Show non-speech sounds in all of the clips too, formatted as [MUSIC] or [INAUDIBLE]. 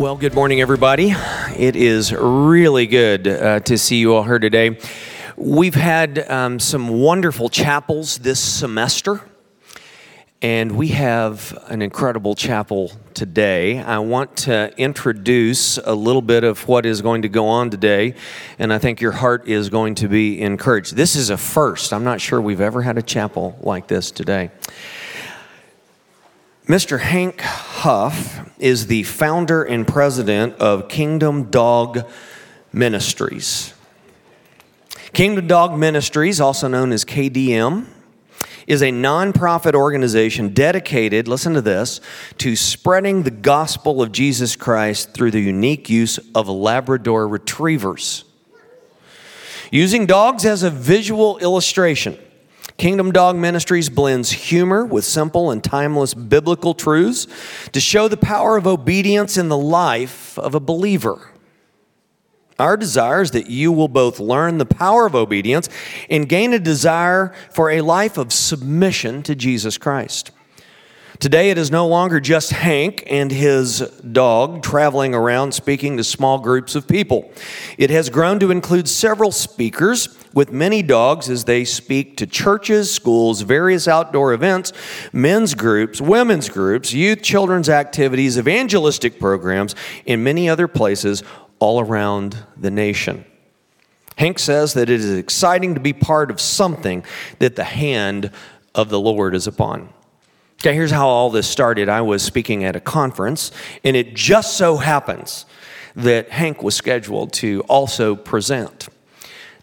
Well, good morning, everybody. It is really good uh, to see you all here today. We've had um, some wonderful chapels this semester, and we have an incredible chapel today. I want to introduce a little bit of what is going to go on today, and I think your heart is going to be encouraged. This is a first. I'm not sure we've ever had a chapel like this today. Mr. Hank Huff is the founder and president of Kingdom Dog Ministries. Kingdom Dog Ministries, also known as KDM, is a nonprofit organization dedicated, listen to this, to spreading the gospel of Jesus Christ through the unique use of Labrador retrievers. Using dogs as a visual illustration, Kingdom Dog Ministries blends humor with simple and timeless biblical truths to show the power of obedience in the life of a believer. Our desire is that you will both learn the power of obedience and gain a desire for a life of submission to Jesus Christ. Today, it is no longer just Hank and his dog traveling around speaking to small groups of people. It has grown to include several speakers with many dogs as they speak to churches, schools, various outdoor events, men's groups, women's groups, youth, children's activities, evangelistic programs, and many other places all around the nation. Hank says that it is exciting to be part of something that the hand of the Lord is upon. Okay, here's how all this started. I was speaking at a conference, and it just so happens that Hank was scheduled to also present.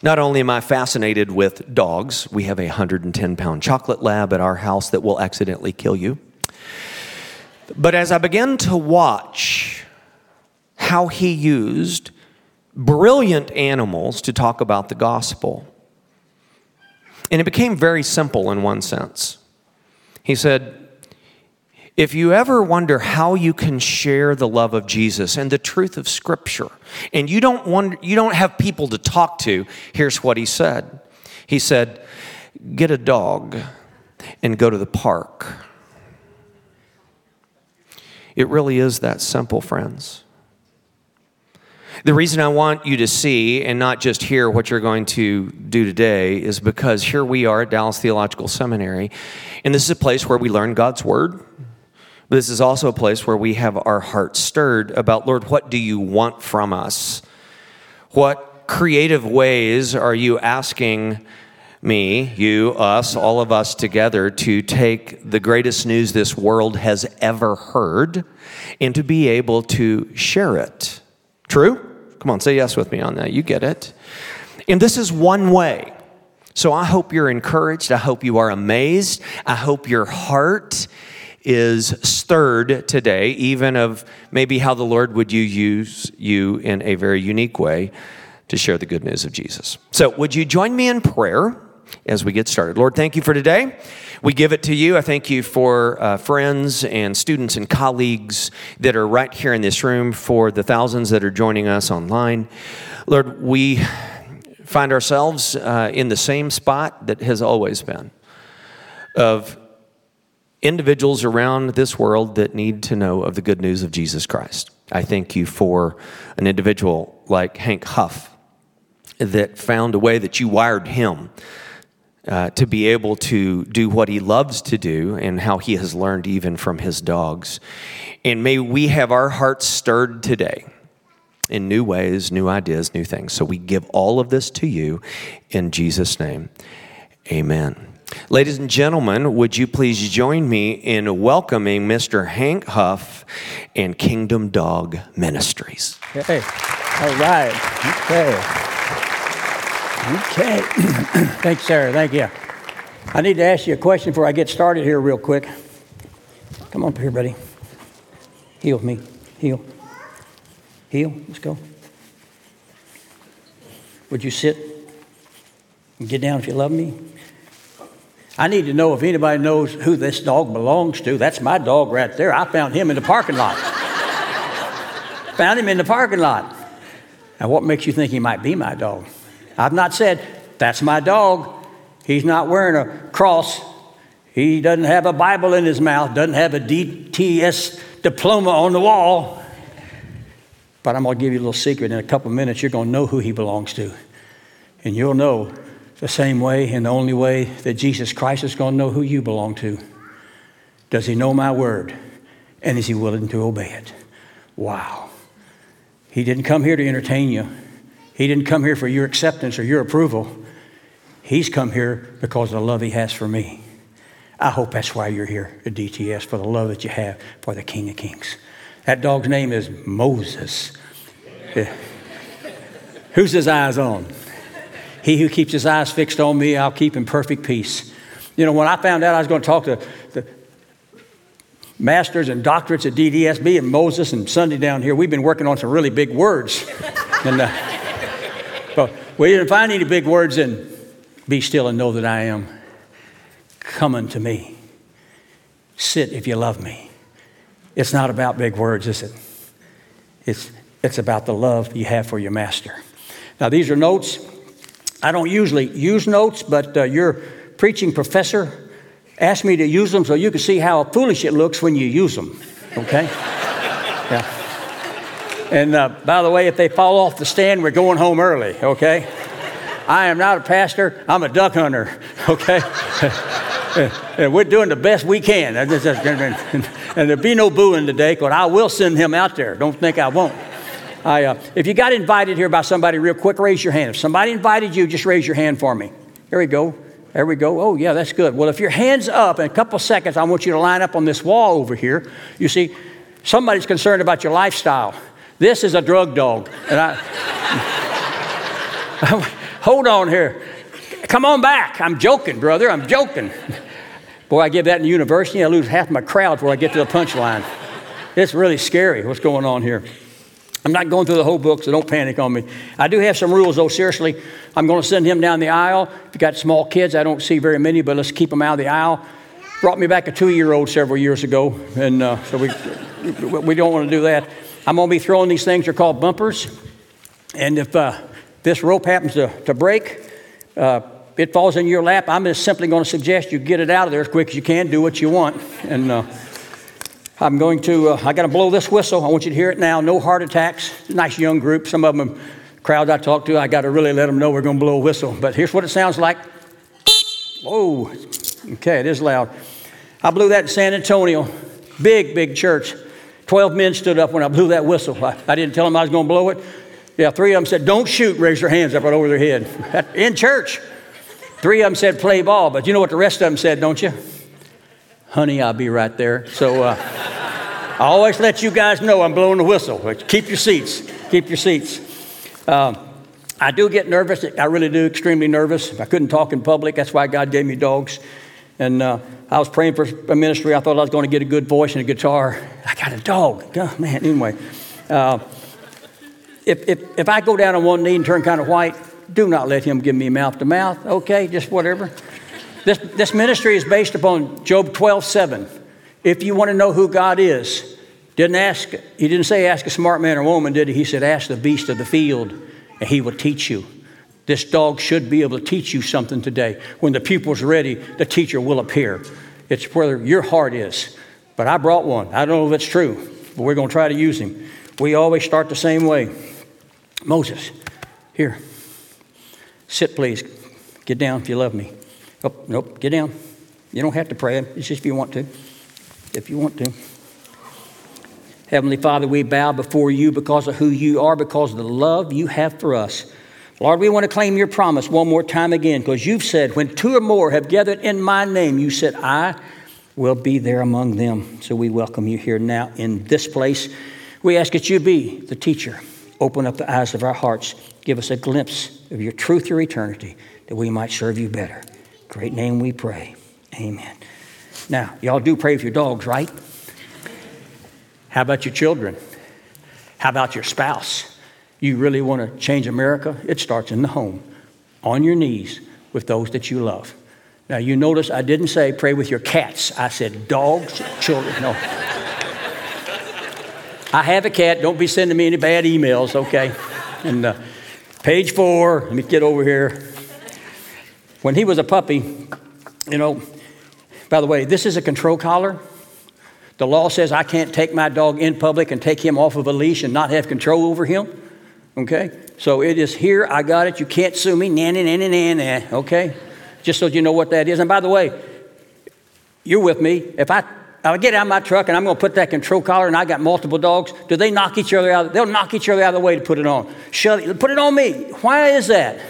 Not only am I fascinated with dogs, we have a 110 pound chocolate lab at our house that will accidentally kill you. But as I began to watch how he used brilliant animals to talk about the gospel, and it became very simple in one sense. He said, if you ever wonder how you can share the love of Jesus and the truth of Scripture, and you don't, wonder, you don't have people to talk to, here's what he said. He said, Get a dog and go to the park. It really is that simple, friends. The reason I want you to see and not just hear what you're going to do today is because here we are at Dallas Theological Seminary, and this is a place where we learn God's Word this is also a place where we have our hearts stirred about, Lord, what do you want from us? What creative ways are you asking me, you, us, all of us together to take the greatest news this world has ever heard and to be able to share it? True? Come on, say yes with me on that. You get it. And this is one way. So I hope you're encouraged. I hope you are amazed. I hope your heart is stirred today, even of maybe how the Lord would you use you in a very unique way to share the good news of Jesus. So, would you join me in prayer as we get started? Lord, thank you for today. We give it to you. I thank you for uh, friends and students and colleagues that are right here in this room, for the thousands that are joining us online. Lord, we find ourselves uh, in the same spot that has always been of individuals around this world that need to know of the good news of Jesus Christ. I thank you for an individual like Hank Huff that found a way that you wired him uh, to be able to do what he loves to do and how he has learned even from his dogs. And may we have our hearts stirred today in new ways, new ideas, new things. So we give all of this to you in Jesus' name. Amen. Ladies and gentlemen, would you please join me in welcoming Mr. Hank Huff and Kingdom Dog Ministries? Okay. All right. Okay. Okay. [CLEARS THROAT] Thanks, Sarah. Thank you. I need to ask you a question before I get started here, real quick. Come on up here, buddy. Heel me. Heel. Heel. Let's go. Would you sit and get down if you love me? I need to know if anybody knows who this dog belongs to. That's my dog right there. I found him in the parking lot. [LAUGHS] found him in the parking lot. Now, what makes you think he might be my dog? I've not said, that's my dog. He's not wearing a cross. He doesn't have a Bible in his mouth, doesn't have a DTS diploma on the wall. But I'm going to give you a little secret. In a couple minutes, you're going to know who he belongs to. And you'll know the same way and the only way that Jesus Christ is going to know who you belong to. Does he know my word? And is he willing to obey it? Wow. He didn't come here to entertain you. He didn't come here for your acceptance or your approval. He's come here because of the love he has for me. I hope that's why you're here at DTS, for the love that you have for the King of Kings. That dog's name is Moses. [LAUGHS] Who's his eyes on? He who keeps his eyes fixed on me, I'll keep in perfect peace. You know, when I found out I was going to talk to the masters and doctorates at DDSB and Moses and Sunday down here, we've been working on some really big words. [LAUGHS] and, uh, but we didn't find any big words in be still and know that I am coming to me. Sit if you love me. It's not about big words, is it? It's, it's about the love you have for your master. Now, these are notes. I don't usually use notes, but uh, your preaching professor asked me to use them so you can see how foolish it looks when you use them. Okay? [LAUGHS] yeah. And uh, by the way, if they fall off the stand, we're going home early, okay? I am not a pastor, I'm a duck hunter, [LAUGHS] okay? [LAUGHS] and we're doing the best we can. And there'll be no booing today because I will send him out there. Don't think I won't. I, uh, if you got invited here by somebody real quick, raise your hand. If somebody invited you, just raise your hand for me. There we go. There we go. Oh, yeah, that's good. Well, if your hand's up in a couple seconds, I want you to line up on this wall over here. You see, somebody's concerned about your lifestyle. This is a drug dog. And I, [LAUGHS] hold on here. Come on back. I'm joking, brother. I'm joking. Boy, I give that in university, I lose half my crowd before I get to the punchline. It's really scary what's going on here. I'm not going through the whole book, so don't panic on me. I do have some rules, though. Seriously, I'm going to send him down the aisle. If you got small kids, I don't see very many, but let's keep them out of the aisle. Brought me back a two-year-old several years ago, and uh, so we we don't want to do that. I'm going to be throwing these things. They're called bumpers, and if uh, this rope happens to, to break, uh, it falls in your lap, I'm just simply going to suggest you get it out of there as quick as you can, do what you want. And uh, I'm going to, uh, I got to blow this whistle. I want you to hear it now. No heart attacks. Nice young group. Some of them, crowds I talk to, I got to really let them know we're going to blow a whistle. But here's what it sounds like. Whoa. Okay, it is loud. I blew that in San Antonio. Big, big church. Twelve men stood up when I blew that whistle. I, I didn't tell them I was going to blow it. Yeah, three of them said, Don't shoot, raise their hands up right over their head. [LAUGHS] in church. Three of them said play ball, but you know what the rest of them said, don't you? Honey, I'll be right there. So uh, I always let you guys know I'm blowing the whistle. Keep your seats. Keep your seats. Um, I do get nervous. I really do, extremely nervous. I couldn't talk in public. That's why God gave me dogs. And uh, I was praying for a ministry. I thought I was going to get a good voice and a guitar. I got a dog. Oh, man, anyway. Uh, if, if, if I go down on one knee and turn kind of white, do not let him give me mouth to mouth. Okay, just whatever. This, this ministry is based upon Job 12 7. If you want to know who God is, didn't ask, he didn't say ask a smart man or woman, did he? He said ask the beast of the field and he will teach you. This dog should be able to teach you something today. When the pupil's ready, the teacher will appear. It's where your heart is. But I brought one. I don't know if it's true, but we're going to try to use him. We always start the same way. Moses, here. Sit, please. Get down if you love me. Oh, nope, get down. You don't have to pray. It's just if you want to. If you want to. Heavenly Father, we bow before you because of who you are, because of the love you have for us. Lord, we want to claim your promise one more time again because you've said, when two or more have gathered in my name, you said, I will be there among them. So we welcome you here now in this place. We ask that you be the teacher. Open up the eyes of our hearts. Give us a glimpse of your truth, your eternity, that we might serve you better. Great name we pray. Amen. Now, y'all do pray for your dogs, right? How about your children? How about your spouse? You really want to change America? It starts in the home, on your knees with those that you love. Now, you notice I didn't say pray with your cats. I said dogs, children. No. I have a cat. Don't be sending me any bad emails, okay? And uh, Page four, let me get over here. When he was a puppy, you know, by the way, this is a control collar. The law says I can't take my dog in public and take him off of a leash and not have control over him. Okay? So it is here. I got it. You can't sue me. Nanny, nanny, nanny. Okay? Just so you know what that is. And by the way, you're with me. If I I get out of my truck and I'm going to put that control collar and I got multiple dogs. Do they knock each other out? They'll knock each other out of the way to put it on. Shut it, put it on me. Why is that?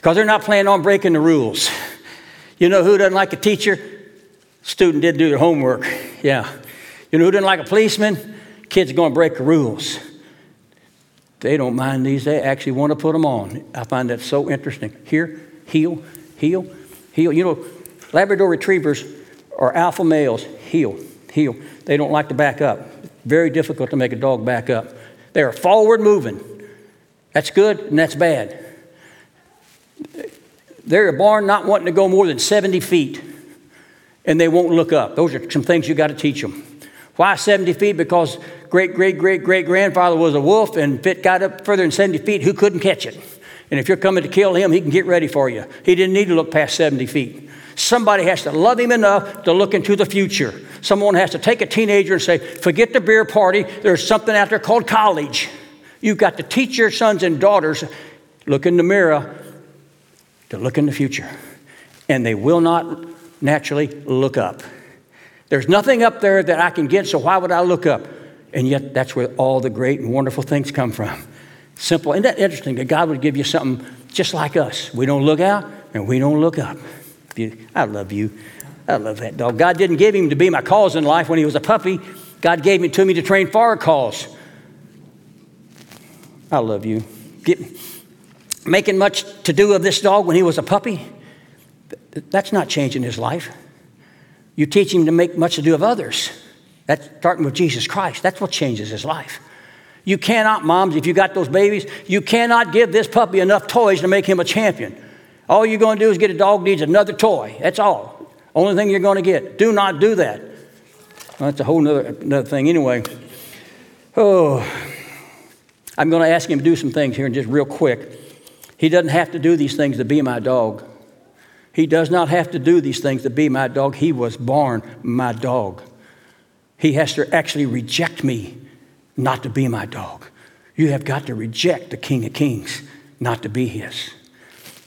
Because they're not planning on breaking the rules. You know who doesn't like a teacher? Student didn't do their homework. Yeah. You know who doesn't like a policeman? Kids are going to break the rules. They don't mind these. They actually want to put them on. I find that so interesting. Here, heel, heel, heel. You know, Labrador retrievers are alpha males. Heel, heel. They don't like to back up. Very difficult to make a dog back up. They are forward moving. That's good and that's bad. They're a barn not wanting to go more than 70 feet and they won't look up. Those are some things you got to teach them. Why 70 feet? Because great, great, great, great grandfather was a wolf, and if it got up further than 70 feet, who couldn't catch it? And if you're coming to kill him, he can get ready for you. He didn't need to look past 70 feet. Somebody has to love him enough to look into the future. Someone has to take a teenager and say, forget the beer party, there's something out there called college. You've got to teach your sons and daughters, look in the mirror, to look in the future. And they will not naturally look up. There's nothing up there that I can get, so why would I look up? And yet, that's where all the great and wonderful things come from. Simple. Isn't that interesting that God would give you something just like us? We don't look out and we don't look up. I love you. I love that dog. God didn't give him to be my cause in life when he was a puppy. God gave him to me to train for a cause. I love you. Get, making much to do of this dog when he was a puppy, that's not changing his life. You teach him to make much to do of others. That's starting with Jesus Christ. That's what changes his life. You cannot, moms, if you got those babies, you cannot give this puppy enough toys to make him a champion. All you're going to do is get a dog needs another toy. That's all. Only thing you're going to get. Do not do that. Well, that's a whole other, another thing anyway. Oh, I'm going to ask him to do some things here and just real quick. He doesn't have to do these things to be my dog. He does not have to do these things to be my dog. He was born my dog. He has to actually reject me not to be my dog. You have got to reject the King of Kings not to be his.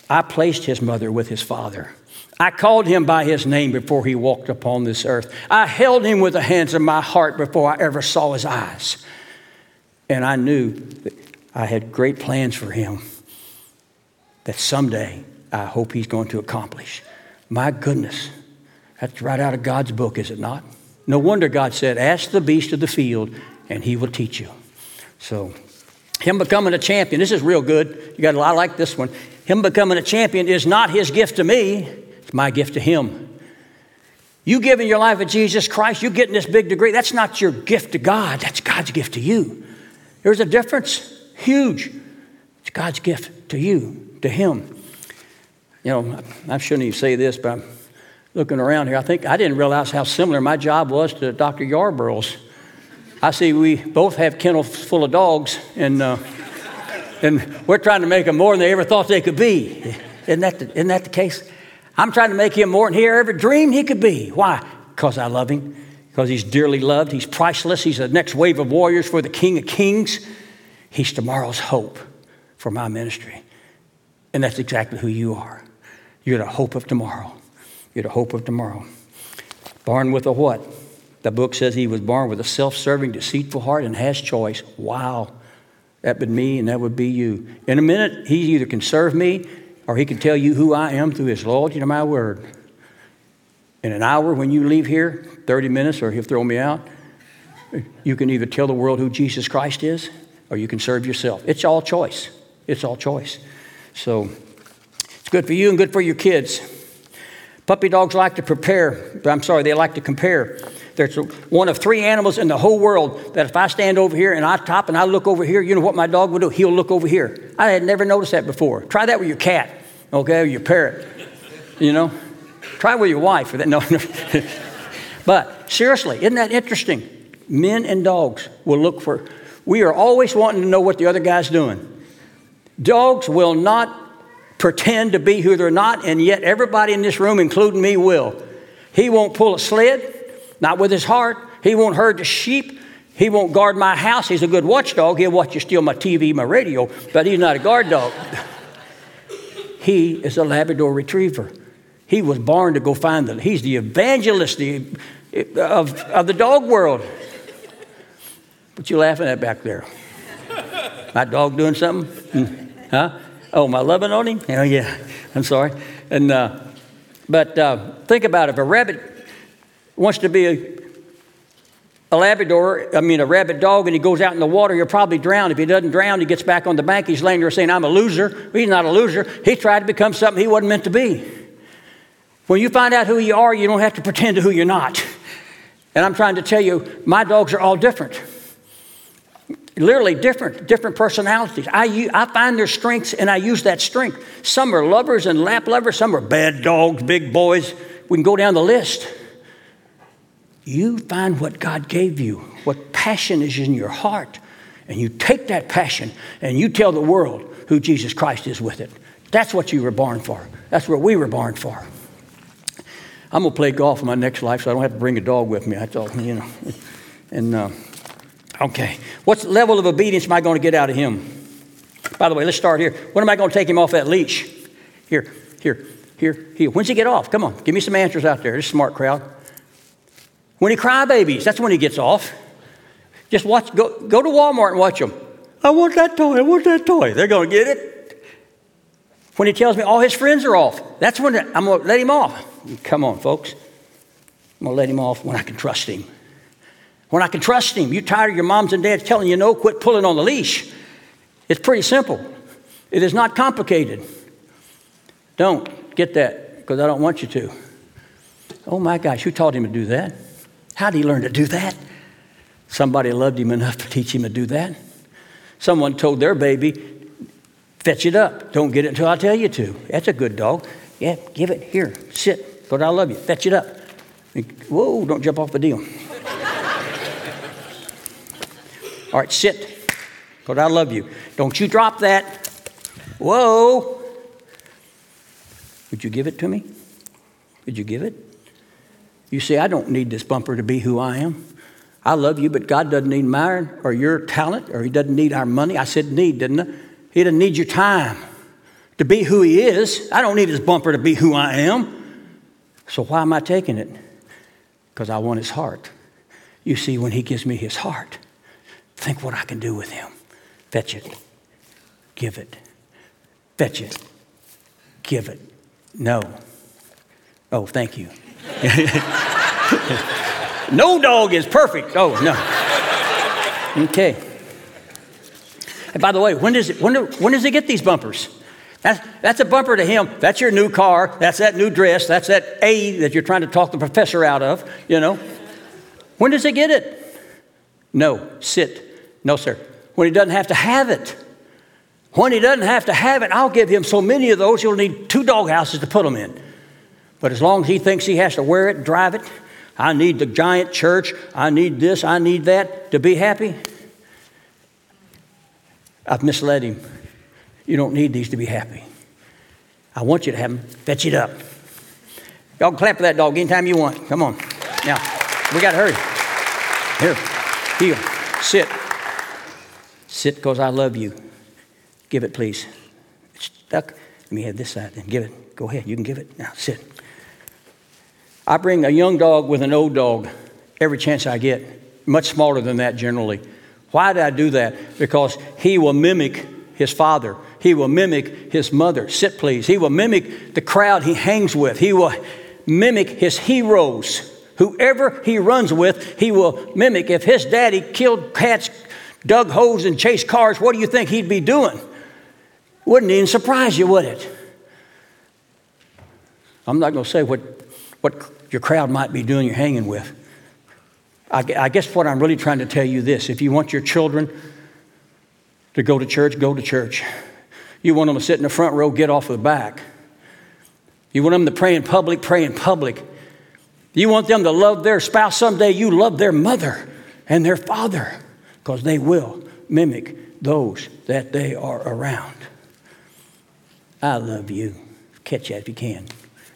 I placed his mother with his father. I called him by his name before he walked upon this earth. I held him with the hands of my heart before I ever saw his eyes. And I knew that I had great plans for him that someday I hope he's going to accomplish. My goodness, that's right out of God's book, is it not? No wonder God said, Ask the beast of the field, and he will teach you. So, him becoming a champion, this is real good. You got, a lot, I like this one. Him becoming a champion is not his gift to me, it's my gift to him. You giving your life to Jesus Christ, you getting this big degree, that's not your gift to God, that's God's gift to you. There's a difference, huge. It's God's gift to you, to him. You know, I shouldn't even say this, but I'm looking around here, I think I didn't realize how similar my job was to Dr. Yarbrough's. I see we both have kennels full of dogs, and, uh, and we're trying to make them more than they ever thought they could be. Isn't that, the, isn't that the case? I'm trying to make him more than he ever dreamed he could be. Why? Because I love him, because he's dearly loved, he's priceless, he's the next wave of warriors for the King of Kings. He's tomorrow's hope for my ministry. And that's exactly who you are. You're the hope of tomorrow. You're the hope of tomorrow. Born with a what? The book says he was born with a self serving, deceitful heart and has choice. Wow. That would be me and that would be you. In a minute, he either can serve me or he can tell you who I am through his loyalty to my word. In an hour when you leave here, 30 minutes, or he'll throw me out, you can either tell the world who Jesus Christ is or you can serve yourself. It's all choice. It's all choice. So it's good for you and good for your kids. Puppy dogs like to prepare, I'm sorry, they like to compare. There's one of three animals in the whole world that if I stand over here and I top and I look over here, you know what my dog will do? He'll look over here. I had never noticed that before. Try that with your cat, okay, or your parrot. You know, try with your wife. No, [LAUGHS] no. but seriously, isn't that interesting? Men and dogs will look for. We are always wanting to know what the other guy's doing. Dogs will not pretend to be who they're not, and yet everybody in this room, including me, will. He won't pull a sled, not with his heart. He won't herd the sheep. He won't guard my house. He's a good watchdog. He'll watch you steal my TV, my radio, but he's not a guard dog. [LAUGHS] he is a Labrador retriever. He was born to go find them. He's the evangelist of, of the dog world. What you laughing at back there? My dog doing something? Hmm. Huh? Oh, my him? Oh, yeah. I'm sorry. And, uh, but uh, think about it. If a rabbit wants to be a, a Labrador, I mean, a rabbit dog, and he goes out in the water, he'll probably drown. If he doesn't drown, he gets back on the bank. He's laying there saying, I'm a loser. He's not a loser. He tried to become something he wasn't meant to be. When you find out who you are, you don't have to pretend to who you're not. And I'm trying to tell you, my dogs are all different. Literally different, different personalities. I, I find their strengths and I use that strength. Some are lovers and lap lovers, some are bad dogs, big boys. We can go down the list. You find what God gave you, what passion is in your heart, and you take that passion and you tell the world who Jesus Christ is with it. That's what you were born for. That's what we were born for. I'm gonna play golf in my next life, so I don't have to bring a dog with me. I thought, you know. And uh, okay, what level of obedience am I going to get out of him? By the way, let's start here. When am I going to take him off that leash? Here, here, here, here. When's he get off? Come on, give me some answers out there. This smart crowd. When he cry babies, that's when he gets off. Just watch. Go, go to Walmart and watch them. I want that toy. I want that toy. They're going to get it. When he tells me all his friends are off, that's when I'm going to let him off. Come on, folks. I'm going to let him off when I can trust him. When I can trust him. You tired of your moms and dads telling you no, quit pulling on the leash. It's pretty simple. It is not complicated. Don't get that because I don't want you to. Oh my gosh, who taught him to do that? How did he learn to do that? Somebody loved him enough to teach him to do that. Someone told their baby, fetch it up. Don't get it until I tell you to. That's a good dog. Yeah, give it here. Sit. Lord, I love you. Fetch it up. Whoa, don't jump off the deal. All right, sit. Lord, I love you. Don't you drop that. Whoa. Would you give it to me? Would you give it? You see, I don't need this bumper to be who I am. I love you, but God doesn't need mine or your talent, or He doesn't need our money. I said need, didn't I? He doesn't need your time to be who He is. I don't need His bumper to be who I am. So why am I taking it? Because I want his heart. You see, when he gives me his heart, think what I can do with him. Fetch it. Give it. Fetch it. Give it. No. Oh, thank you. [LAUGHS] no dog is perfect. Oh, no. Okay. And by the way, when does it, when, when does it get these bumpers? That's, that's a bumper to him. That's your new car. That's that new dress. That's that A that you're trying to talk the professor out of, you know. When does he get it? No, sit. No, sir. When he doesn't have to have it. When he doesn't have to have it, I'll give him so many of those, he'll need two dog houses to put them in. But as long as he thinks he has to wear it, drive it, I need the giant church, I need this, I need that to be happy, I've misled him. You don't need these to be happy. I want you to have them. Fetch it up. Y'all clap for that dog anytime you want. Come on. Now, we got to hurry. Here, heel, sit. Sit because I love you. Give it, please. It's stuck. Let me have this side then. Give it. Go ahead. You can give it. Now, sit. I bring a young dog with an old dog every chance I get, much smaller than that generally. Why do I do that? Because he will mimic his father. He will mimic his mother. Sit, please. He will mimic the crowd he hangs with. He will mimic his heroes. Whoever he runs with, he will mimic. If his daddy killed cats, dug holes, and chased cars, what do you think he'd be doing? Wouldn't even surprise you, would it? I'm not going to say what, what your crowd might be doing you're hanging with. I, I guess what I'm really trying to tell you this if you want your children to go to church, go to church. You want them to sit in the front row, get off of the back. You want them to pray in public, pray in public. You want them to love their spouse someday, you love their mother and their father because they will mimic those that they are around. I love you. Catch that if you can.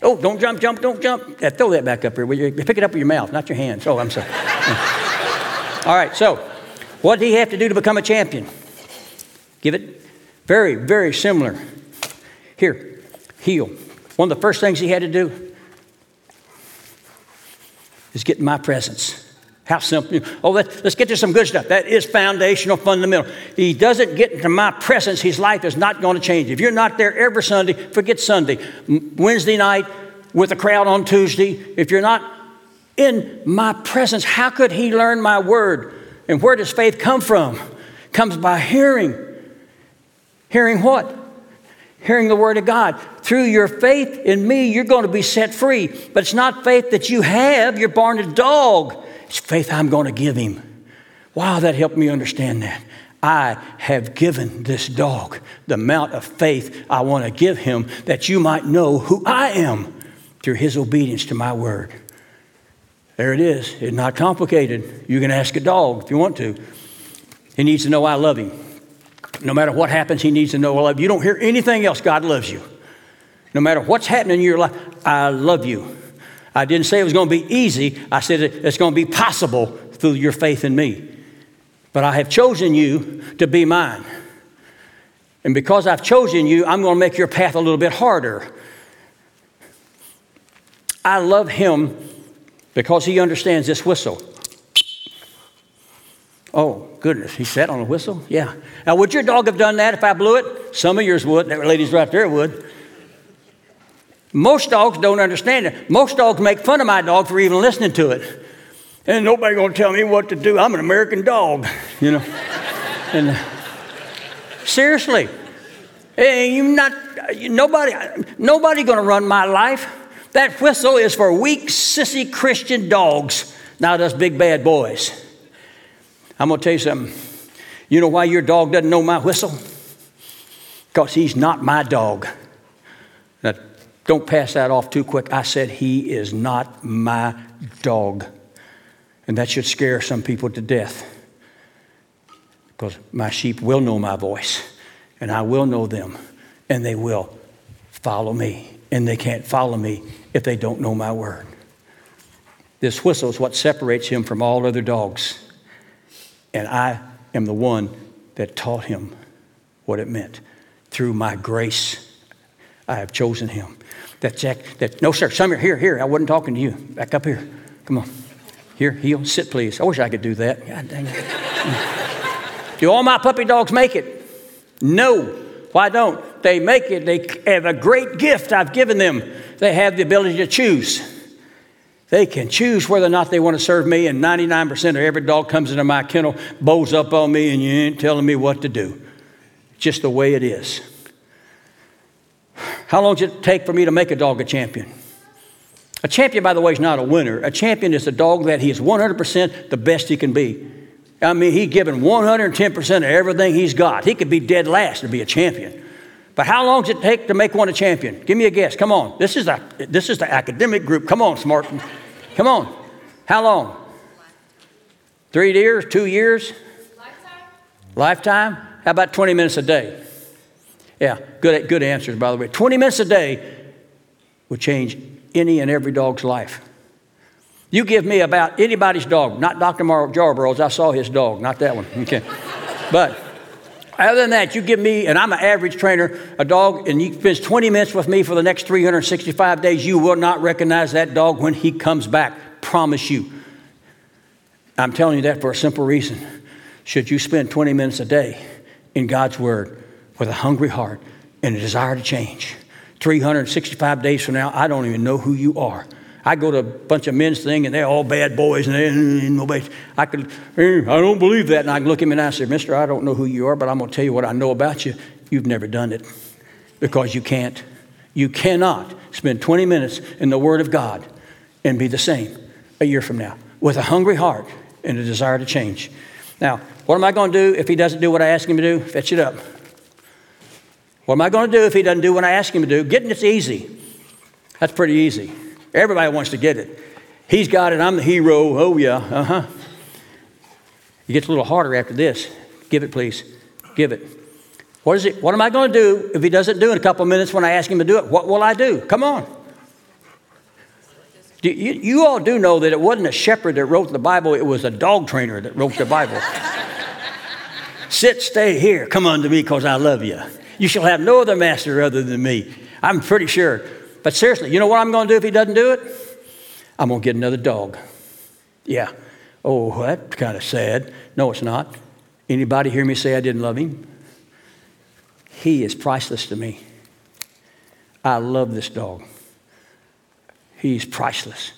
Oh, don't jump, jump, don't jump. Yeah, throw that back up here. Pick it up with your mouth, not your hands. Oh, I'm sorry. [LAUGHS] All right, so what did he have to do to become a champion? Give it very, very similar. Here, heel. One of the first things he had to do is get in my presence. How simple. Oh, let, us get to some good stuff. That is foundational, fundamental. He doesn't get into my presence, his life is not going to change. If you're not there every Sunday, forget Sunday. Wednesday night with a crowd on Tuesday, if you're not in my presence, how could he learn my word? And where does faith come from? comes by hearing. Hearing what? Hearing the word of God. Through your faith in me, you're going to be set free. But it's not faith that you have, you're born a dog. Faith I'm going to give him. Wow, that helped me understand that. I have given this dog the amount of faith I want to give him that you might know who I am through his obedience to my word. There it is. It's not complicated. You can ask a dog if you want to. He needs to know I love him. No matter what happens, he needs to know I love you. You don't hear anything else, God loves you. No matter what's happening in your life, I love you. I didn't say it was going to be easy. I said it's going to be possible through your faith in me. But I have chosen you to be mine. And because I've chosen you, I'm going to make your path a little bit harder. I love him because he understands this whistle. Oh, goodness, he sat on a whistle? Yeah. Now, would your dog have done that if I blew it? Some of yours would. That lady's right there would. Most dogs don't understand it. Most dogs make fun of my dog for even listening to it. And nobody gonna tell me what to do. I'm an American dog, you know. and uh, seriously, hey, you not nobody nobody gonna run my life. That whistle is for weak, sissy Christian dogs, not us big bad boys. I'm to tell you something. You know why your dog doesn't know my whistle? Because he's not my dog. Now, don't pass that off too quick. I said he is not my dog. And that should scare some people to death. Because my sheep will know my voice, and I will know them, and they will follow me and they can't follow me if they don't know my word. This whistle is what separates him from all other dogs. And I am the one that taught him what it meant. Through my grace, I have chosen him. That Jack, that, no, sir, some here, here, I wasn't talking to you. Back up here. Come on. Here, heel, sit, please. I wish I could do that. God dang it. [LAUGHS] do all my puppy dogs make it? No. Why don't they make it? They have a great gift I've given them. They have the ability to choose. They can choose whether or not they want to serve me, and 99% of every dog comes into my kennel, bows up on me, and you ain't telling me what to do. Just the way it is. How long does it take for me to make a dog a champion? A champion, by the way, is not a winner. A champion is a dog that he is 100% the best he can be. I mean, he's given 110% of everything he's got. He could be dead last to be a champion. But how long does it take to make one a champion? Give me a guess. Come on. This is the, this is the academic group. Come on, smart. Come on. How long? Three years? Two years? Lifetime. Lifetime? How about 20 minutes a day? Yeah, good, good answers, by the way. 20 minutes a day would change any and every dog's life. You give me about anybody's dog, not Dr. Mark Yarbrough's. I saw his dog, not that one. Okay. [LAUGHS] but other than that, you give me, and I'm an average trainer, a dog, and he spends 20 minutes with me for the next 365 days, you will not recognize that dog when he comes back. Promise you. I'm telling you that for a simple reason. Should you spend 20 minutes a day in God's Word with a hungry heart and a desire to change, 365 days from now, I don't even know who you are. I go to a bunch of men's thing and they're all bad boys and they, nobody. I could, eh, I don't believe that. And I look at him and I say, Mister, I don't know who you are, but I'm going to tell you what I know about you. You've never done it because you can't. You cannot spend 20 minutes in the Word of God and be the same a year from now with a hungry heart and a desire to change. Now, what am I going to do if he doesn't do what I ask him to do? Fetch it up. What am I going to do if he doesn't do what I ask him to do? Getting it's easy. That's pretty easy. Everybody wants to get it. He's got it. I'm the hero. Oh, yeah. Uh huh. It gets a little harder after this. Give it, please. Give it. What is it? What am I going to do if he doesn't do it in a couple of minutes when I ask him to do it? What will I do? Come on. You, you, all do know that it wasn't a shepherd that wrote the Bible, it was a dog trainer that wrote the Bible. [LAUGHS] Sit, stay here, come unto me because I love you. You shall have no other master other than me. I'm pretty sure. But seriously, you know what I'm going to do if he doesn't do it? I'm going to get another dog. Yeah. Oh, that's kind of sad. No, it's not. Anybody hear me say I didn't love him? He is priceless to me. I love this dog. He's priceless.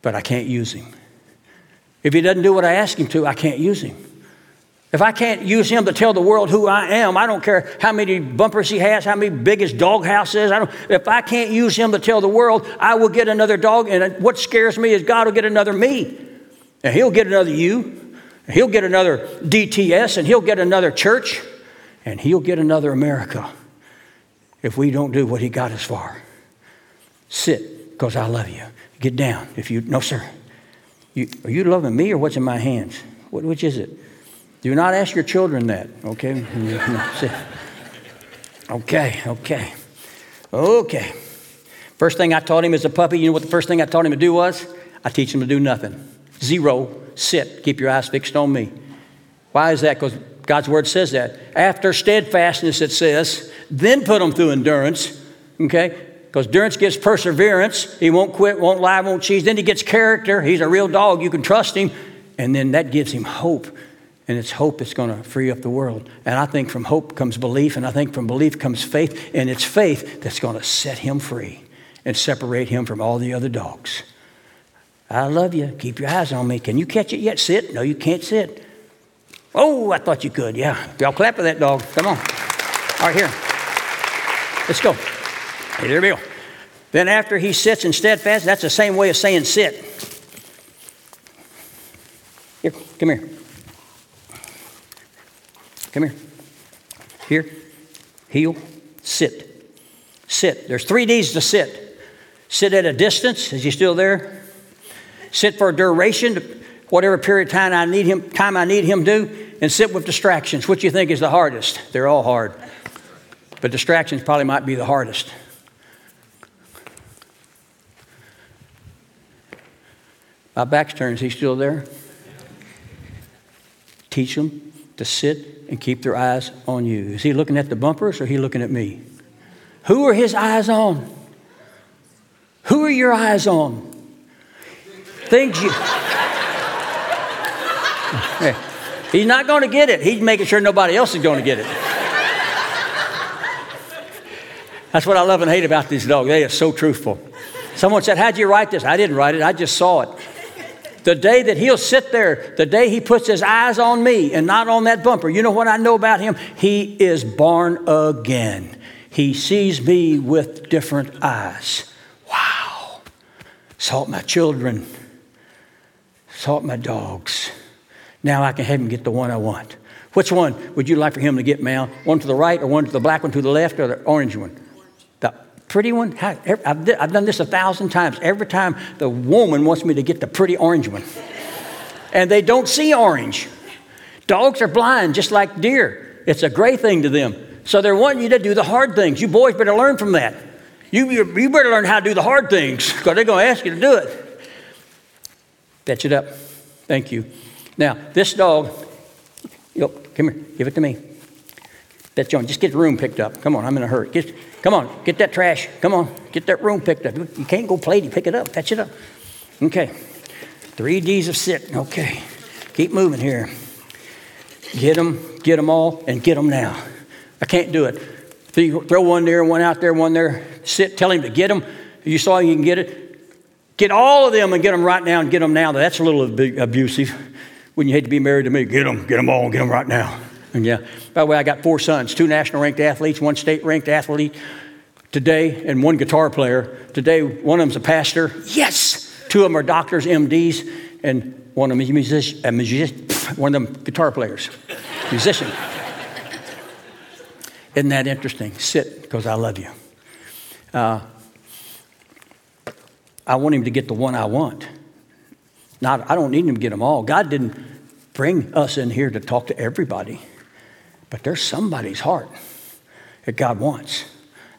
But I can't use him. If he doesn't do what I ask him to, I can't use him. If I can't use him to tell the world who I am, I don't care how many bumpers he has, how many big his doghouse is. I don't, if I can't use him to tell the world, I will get another dog. And what scares me is God will get another me. And he'll get another you. And he'll get another DTS. And he'll get another church. And he'll get another America if we don't do what he got us for. Sit, because I love you. Get down. If you, no, sir. You, are you loving me or what's in my hands? What, which is it? Do not ask your children that, okay? [LAUGHS] okay, okay, okay. First thing I taught him as a puppy, you know what the first thing I taught him to do was? I teach him to do nothing. Zero, sit, keep your eyes fixed on me. Why is that? Because God's word says that. After steadfastness, it says, then put them through endurance, okay? Because endurance gives perseverance. He won't quit, won't lie, won't cheat. Then he gets character. He's a real dog. You can trust him. And then that gives him hope and it's hope that's going to free up the world. And I think from hope comes belief, and I think from belief comes faith, and it's faith that's going to set him free and separate him from all the other dogs. I love you. Keep your eyes on me. Can you catch it yet? Sit. No, you can't sit. Oh, I thought you could. Yeah. Y'all clap for that dog. Come on. All right, here. Let's go. Hey, there we go. Then after he sits and steadfast, that's the same way of saying sit. Here, come here. Come here. Here. Heel. Sit. Sit. There's three D's to sit. Sit at a distance. Is he still there? Sit for a duration, whatever period of time I need him, time I need him to, and sit with distractions. What you think is the hardest? They're all hard. But distractions probably might be the hardest. My back's turned. Is he still there? Teach them to sit and keep their eyes on you. Is he looking at the bumpers or he looking at me? Who are his eyes on? Who are your eyes on? Things you. [LAUGHS] He's not going to get it. He's making sure nobody else is going to get it. That's what I love and hate about these dogs. They are so truthful. Someone said, How'd you write this? I didn't write it, I just saw it. The day that he'll sit there, the day he puts his eyes on me and not on that bumper, you know what I know about him? He is born again. He sees me with different eyes. Wow. Salt my children, salt my dogs. Now I can have him get the one I want. Which one would you like for him to get, Mal? One to the right or one to the black one to the left or the orange one? Pretty one. I've done this a thousand times. Every time the woman wants me to get the pretty orange one. And they don't see orange. Dogs are blind just like deer. It's a gray thing to them. So they're wanting you to do the hard things. You boys better learn from that. You, you, you better learn how to do the hard things because they're going to ask you to do it. Fetch it up. Thank you. Now, this dog, yo, come here, give it to me. That's John. Just get the room picked up. Come on, I'm in a hurry. Get, come on, get that trash. Come on, get that room picked up. You can't go play. You pick it up. Fetch it up. Okay. Three D's of sit. Okay. Keep moving here. Get them, get them all, and get them now. I can't do it. Throw one there, one out there, one there. Sit. Tell him to get them. You saw you can get it. Get all of them and get them right now and get them now. That's a little abusive. When you hate to be married to me, get them, get them all, get them right now. Yeah, by the way, I got four sons two national ranked athletes, one state ranked athlete today, and one guitar player. Today, one of them's a pastor. Yes! Two of them are doctors, MDs, and one of them is a musician, a musician one of them guitar players, musician. Isn't that interesting? Sit, because I love you. Uh, I want him to get the one I want. Not, I don't need him to get them all. God didn't bring us in here to talk to everybody. But there's somebody's heart that God wants.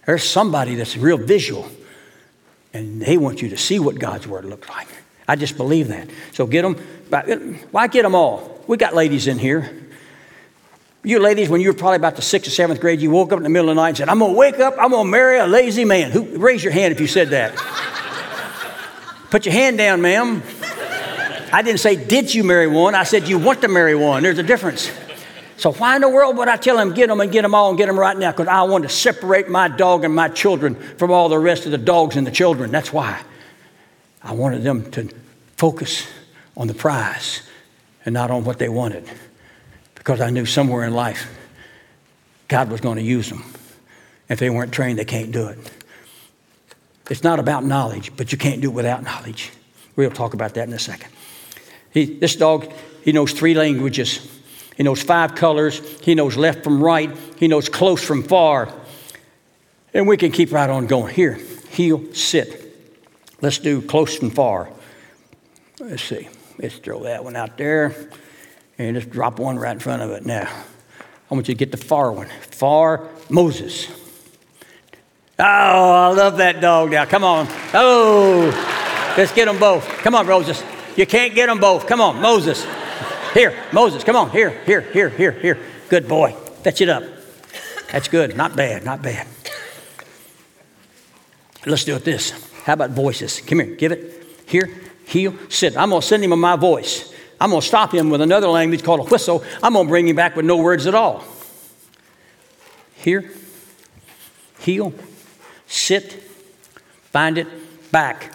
There's somebody that's real visual. And they want you to see what God's Word looks like. I just believe that. So get them. Uh, why get them all? We got ladies in here. You ladies, when you were probably about the sixth or seventh grade, you woke up in the middle of the night and said, I'm going to wake up, I'm going to marry a lazy man. Who, raise your hand if you said that. [LAUGHS] Put your hand down, ma'am. I didn't say, Did you marry one? I said, You want to marry one. There's a difference. So why in the world would I tell him, get them and get them all and get them right now? Because I want to separate my dog and my children from all the rest of the dogs and the children. That's why. I wanted them to focus on the prize and not on what they wanted. Because I knew somewhere in life God was going to use them. If they weren't trained, they can't do it. It's not about knowledge, but you can't do it without knowledge. We'll talk about that in a second. He, this dog, he knows three languages. He knows five colors. He knows left from right. He knows close from far. And we can keep right on going. Here, heel, sit. Let's do close and far. Let's see. Let's throw that one out there and just drop one right in front of it. Now, I want you to get the far one. Far Moses. Oh, I love that dog now. Come on. Oh, let's get them both. Come on, Moses. You can't get them both. Come on, Moses. Here, Moses, come on. Here, here, here, here, here. Good boy. Fetch it up. That's good. Not bad, not bad. Let's do it this. How about voices? Come here, give it. Here, heel, sit. I'm going to send him my voice. I'm going to stop him with another language called a whistle. I'm going to bring him back with no words at all. Here, heel, sit, find it, back.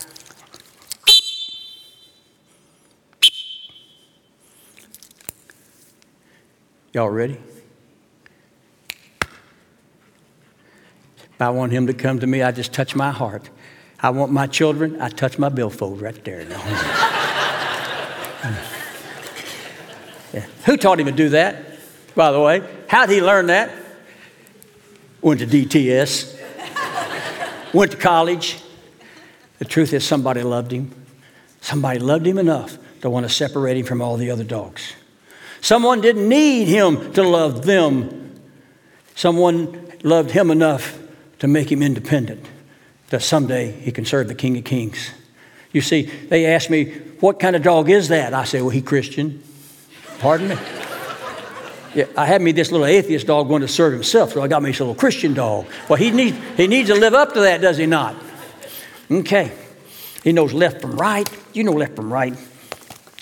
Y'all ready? If I want him to come to me, I just touch my heart. I want my children, I touch my billfold right there. yeah. Who taught him to do that, by the way? How did he learn that? Went to DTS, went to college. The truth is, somebody loved him. Somebody loved him enough to want to separate him from all the other dogs. Someone didn't need him to love them. Someone loved him enough to make him independent, that someday he can serve the King of Kings. You see, they asked me, What kind of dog is that? I said, Well, he Christian. Pardon me? Yeah, I had me this little atheist dog going to serve himself, so I got me this little Christian dog. Well, he needs, he needs to live up to that, does he not? Okay. He knows left from right. You know left from right.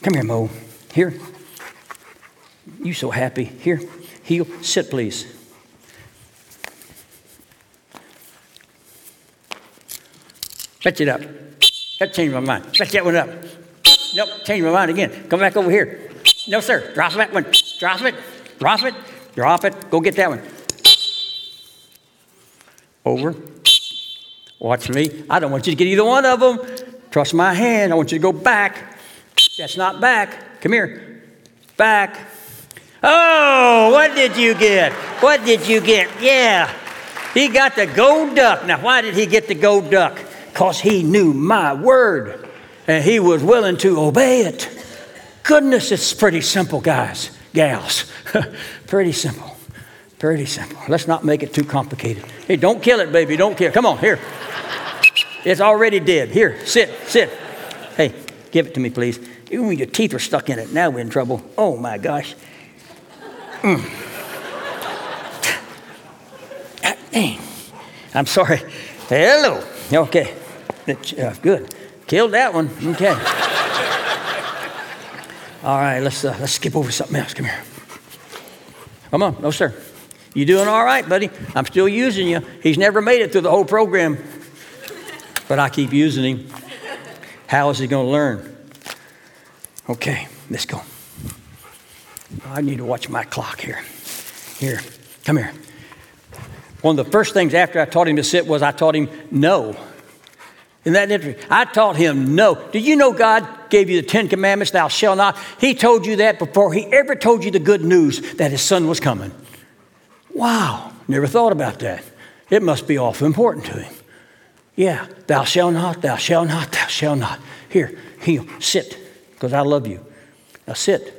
Come here, Mo. Here. You so happy. Here, heel, sit, please. Fetch it up. That changed my mind. Fetch that one up. Nope, change my mind again. Come back over here. No, sir. Drop that one. Drop it. Drop it. Drop it. Go get that one. Over. Watch me. I don't want you to get either one of them. Trust my hand. I want you to go back. That's not back. Come here. Back. Oh, what did you get? What did you get? Yeah. He got the gold duck. Now, why did he get the gold duck? Because he knew my word and he was willing to obey it. Goodness, it's pretty simple, guys, gals. [LAUGHS] pretty simple. Pretty simple. Let's not make it too complicated. Hey, don't kill it, baby. Don't kill. Come on, here. It's already dead. Here, sit, sit. Hey, give it to me, please. Even your teeth are stuck in it, now we're in trouble. Oh my gosh. Mm. I'm sorry. Hello. Okay. Uh, good. Killed that one. Okay. all right, let's, uh, let's skip over something else. Come here. Come on. No, sir. You doing all right, buddy? I'm still using you. He's never made it through the whole program, but I keep using him. How is he going to learn? Okay, let's go. I need to watch my clock here. Here, come here. One of the first things after I taught him to sit was I taught him no. Isn't that interesting? I taught him no. Did you know God gave you the Ten Commandments, thou shalt not? He told you that before he ever told you the good news that his son was coming. Wow, never thought about that. It must be awful important to him. Yeah, thou shalt not, thou shalt not, thou shalt not. Here, heel, sit, because I love you. Now sit.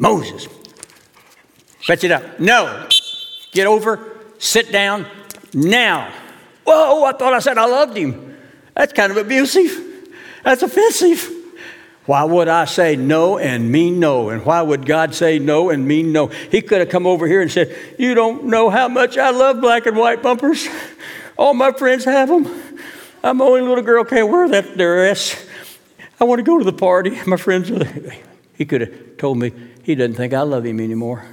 Moses. Fetch it up. No. Get over, sit down now. Whoa, I thought I said I loved him. That's kind of abusive. That's offensive. Why would I say no and mean no? And why would God say no and mean no? He could have come over here and said, You don't know how much I love black and white bumpers. All my friends have them. I'm the only little girl can't wear that dress. I want to go to the party. My friends, he could have told me he doesn't think I love him anymore.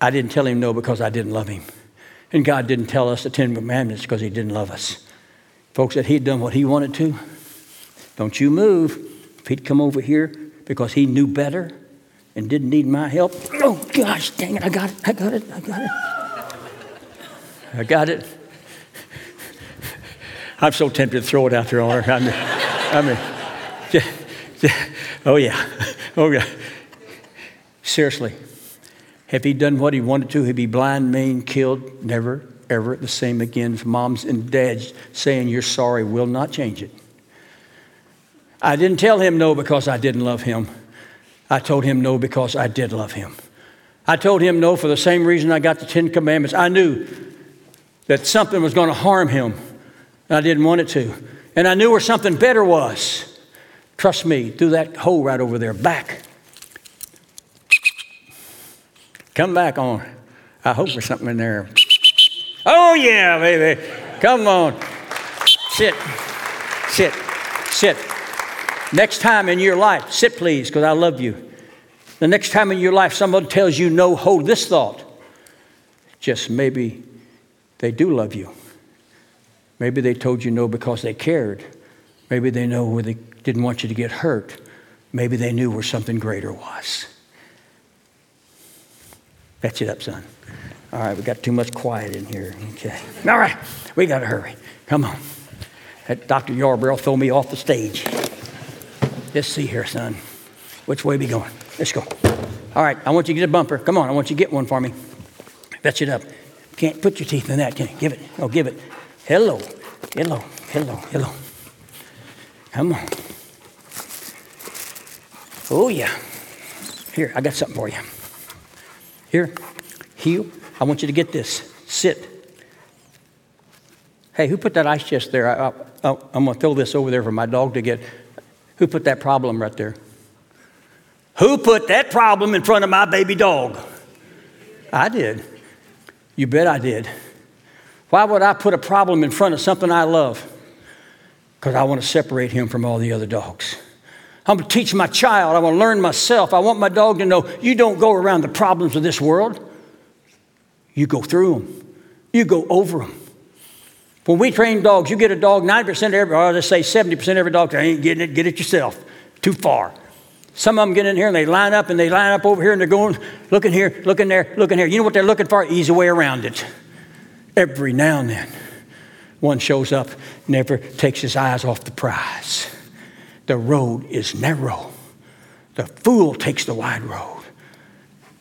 I didn't tell him no because I didn't love him. And God didn't tell us the Ten Commandments because he didn't love us. Folks, that he'd done what he wanted to, don't you move. If he'd come over here because he knew better and didn't need my help, oh gosh, dang it, I got it, I got it, I got it. I got it. I'm so tempted to throw it out there on her. I mean, I mean [LAUGHS] oh yeah, oh yeah. Seriously, if he'd done what he wanted to, he'd be blind, maimed, killed, never, ever the same again. If Moms and dads saying you're sorry will not change it. I didn't tell him no because I didn't love him. I told him no because I did love him. I told him no for the same reason I got the Ten Commandments. I knew that something was going to harm him, and I didn't want it to. And I knew where something better was. Trust me, through that hole right over there, back. Come back on. I hope there's something in there. Oh, yeah, baby. Come on. Sit. Sit. Sit. Next time in your life, sit please, because I love you. The next time in your life somebody tells you no, hold this thought. Just maybe they do love you. Maybe they told you no because they cared. Maybe they know where they didn't want you to get hurt. Maybe they knew where something greater was. Fetch it up, son. All right, we got too much quiet in here. Okay. All right, we got to hurry. Come on. That Dr. Yarbrough throw me off the stage. Let's see here, son. Which way we going? Let's go. All right, I want you to get a bumper. Come on, I want you to get one for me. Fetch it up. Can't put your teeth in that, can you? Give it. Oh, give it. Hello. Hello. Hello. Hello. Come on. Oh, yeah. Here, I got something for you. Here, heel. I want you to get this. Sit. Hey, who put that ice chest there? I, am oh, going to throw this over there for my dog to get. Who put that problem right there? Who put that problem in front of my baby dog? I did. You bet I did. Why would I put a problem in front of something I love? Because I want to separate him from all the other dogs. I'm going to teach my child. I want to learn myself. I want my dog to know you don't go around the problems of this world. You go through them. You go over them. When we train dogs, you get a dog, 90% of every, or let's say 70% of every dog, I ain't getting it, get it yourself. Too far. Some of them get in here and they line up and they line up over here and they're going, looking here, looking there, looking here. You know what they're looking for? Easy way around it. Every now and then, one shows up, never takes his eyes off the prize. The road is narrow. The fool takes the wide road.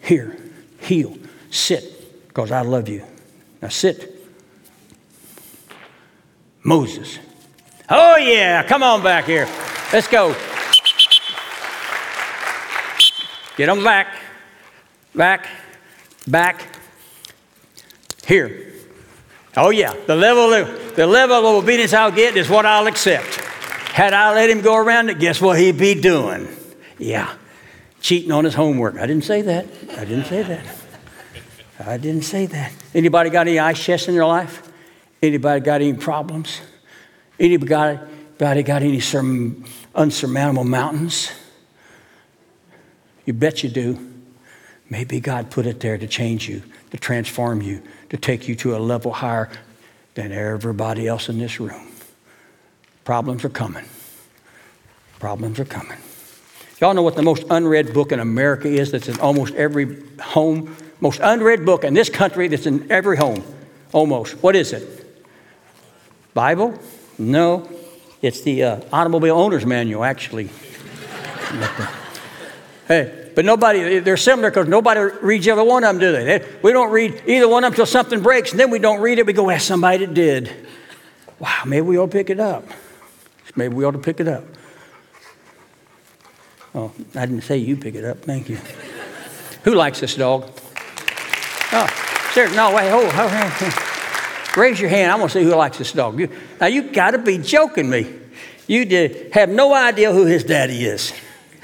Here, heel, sit, because I love you. Now sit. Moses. Oh, yeah, come on back here. Let's go. Get them back, back, back. Here. Oh, yeah, the level of, the level of obedience I'll get is what I'll accept. Had I let him go around it, guess what he'd be doing? Yeah, cheating on his homework. I didn't say that. I didn't say that. I didn't say that. Anybody got any ice chests in their life? Anybody got any problems? Anybody got, any unsurmountable mountains? You bet you do. Maybe God put it there to change you, to transform you, to take you to a level higher than everybody else in this room. Problems are coming. Problems are coming. Y'all know what the most unread book in America is that's in almost every home? Most unread book in this country that's in every home, almost. What is it? Bible? No. It's the uh, Automobile Owner's Manual, actually. [LAUGHS] hey, but nobody, they're similar because nobody reads either one of them, do they? they? We don't read either one of them until something breaks, and then we don't read it. We go, ask somebody that did. Wow, maybe we to pick it up. Maybe we ought to pick it up. Oh, I didn't say you pick it up. Thank you. Who likes this dog? Oh, sure. No, wait. hold, oh, oh. Raise your hand. I want to see who likes this dog. You, now, you got to be joking me. You did have no idea who his daddy is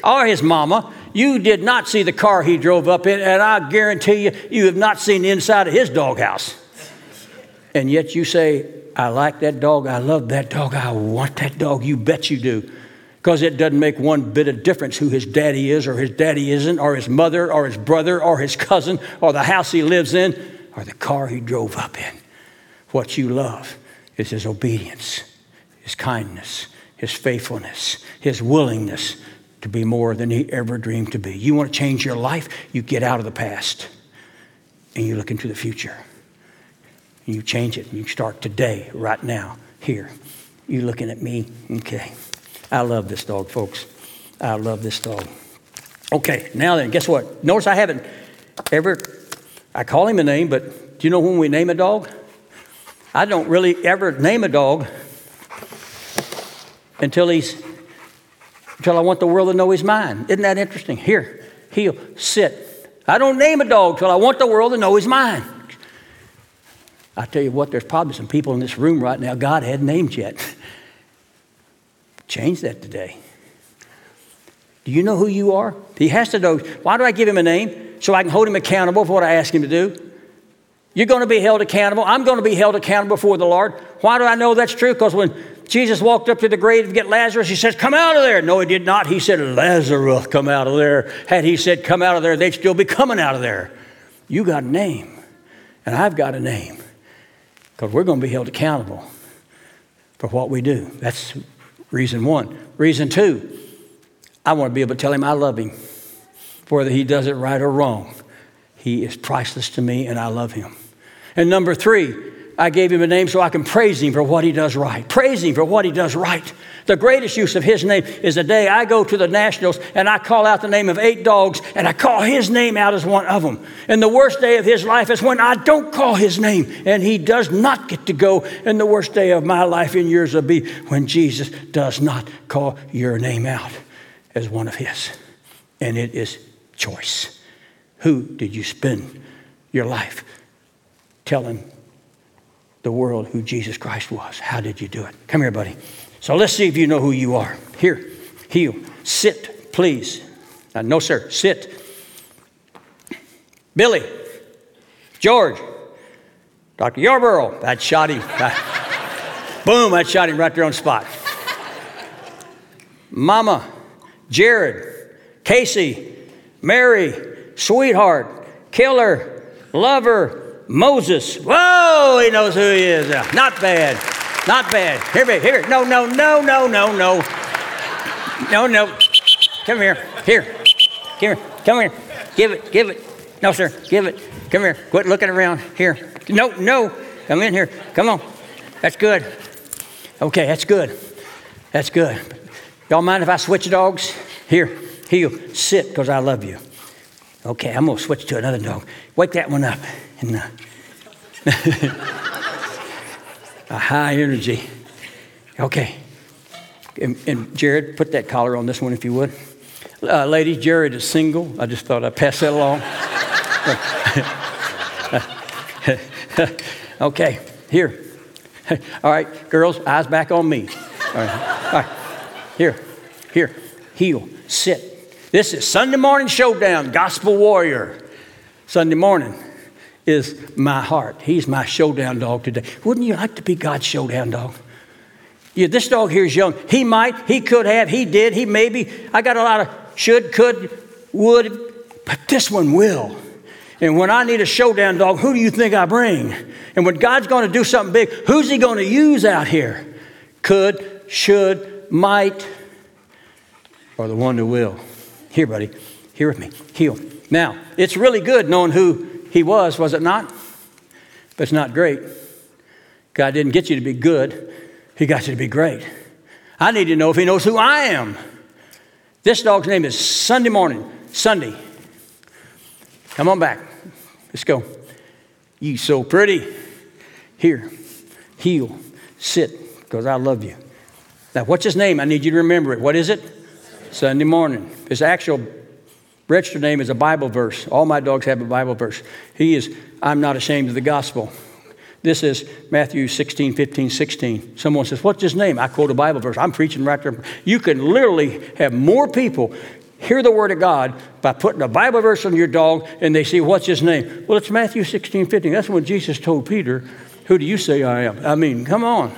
or his mama. You did not see the car he drove up in, and I guarantee you, you have not seen the inside of his doghouse. And yet you say, I like that dog, I love that dog, I want that dog. You bet you do. Because it doesn't make one bit of difference who his daddy is, or his daddy isn't, or his mother, or his brother, or his cousin, or the house he lives in, or the car he drove up in. What you love is his obedience, his kindness, his faithfulness, his willingness to be more than he ever dreamed to be. You want to change your life? You get out of the past and you look into the future. You change it. You start today, right now, here. You looking at me? Okay. I love this dog, folks. I love this dog. Okay, now then, guess what? Notice I haven't ever, I call him a name, but do you know when we name a dog? I don't really ever name a dog until he's until I want the world to know he's mine. Isn't that interesting? Here, he'll sit. I don't name a dog till I want the world to know he's mine. I tell you what, there's probably some people in this room right now God hadn't named yet. Change that today. Do you know who you are? He has to know. Why do I give him a name? So I can hold him accountable for what I ask him to do. You're going to be held accountable. I'm going to be held accountable before the Lord. Why do I know that's true? Because when Jesus walked up to the grave to get Lazarus. He says, Come out of there. No, he did not. He said, Lazarus, come out of there. Had he said, Come out of there, they'd still be coming out of there. You got a name, and I've got a name, because we're going to be held accountable for what we do. That's reason one. Reason two, I want to be able to tell him I love him, whether he does it right or wrong. He is priceless to me, and I love him. And number three, I gave him a name so I can praise him for what he does right. Praise him for what he does right. The greatest use of his name is the day I go to the Nationals and I call out the name of eight dogs and I call his name out as one of them. And the worst day of his life is when I don't call his name and he does not get to go. And the worst day of my life and yours will be when Jesus does not call your name out as one of his. And it is choice. Who did you spend your life telling the world who Jesus Christ was. How did you do it? Come here, buddy. So let's see if you know who you are. Here, heel, sit, please. Uh, no, sir, sit. Billy, George, Dr. Yarbrough. That shot him. [LAUGHS] boom, that shot him right there on spot. Mama, Jared, Casey, Mary, sweetheart, killer, lover, Moses. Whoa, he knows who he is. Not bad. Not bad. Here, here, here. No, no, no, no, no, no. No, no. Come here. Here. Come here. Come here. Give it. Give it. No, sir. Give it. Come here. Quit looking around. Here. No, no. Come in here. Come on. That's good. Okay, that's good. That's good. Y'all mind if I switch dogs? Here, heel, sit, because I love you. Okay, I'm going to switch to another dog. Wake that one up. And, uh, [LAUGHS] a high energy. Okay. And, and, Jared, put that collar on this one if you would. Uh, ladies, Jared is single. I just thought I'd pass that along. [LAUGHS] okay, here. [LAUGHS] All right, girls, eyes back on me. All right. All right. Here, here, heel, sit. This is Sunday morning showdown, gospel warrior. Sunday morning is my heart. He's my showdown dog today. Wouldn't you like to be God's showdown dog? Yeah, this dog here is young. He might, he could have, he did, he maybe. I got a lot of should, could, would, but this one will. And when I need a showdown dog, who do you think I bring? And when God's going to do something big, who's he going to use out here? Could, should, might, or the one who will. Here, buddy. Here with me. heel. Now, it's really good knowing who he was, was it not? But it's not great. God didn't get you to be good, He got you to be great. I need to know if He knows who I am. This dog's name is Sunday Morning. Sunday. Come on back. Let's go. You so pretty. Here, heel, sit, because I love you. Now, what's his name? I need you to remember it. What is it? Sunday morning. His actual Registered name is a Bible verse. All my dogs have a Bible verse. He is, I'm not ashamed of the gospel. This is Matthew 16, 15, 16. Someone says, What's his name? I quote a Bible verse. I'm preaching right there. You can literally have more people hear the word of God by putting a Bible verse on your dog and they say, What's his name? Well, it's Matthew 16, 15. That's when Jesus told Peter, Who do you say I am? I mean, come on.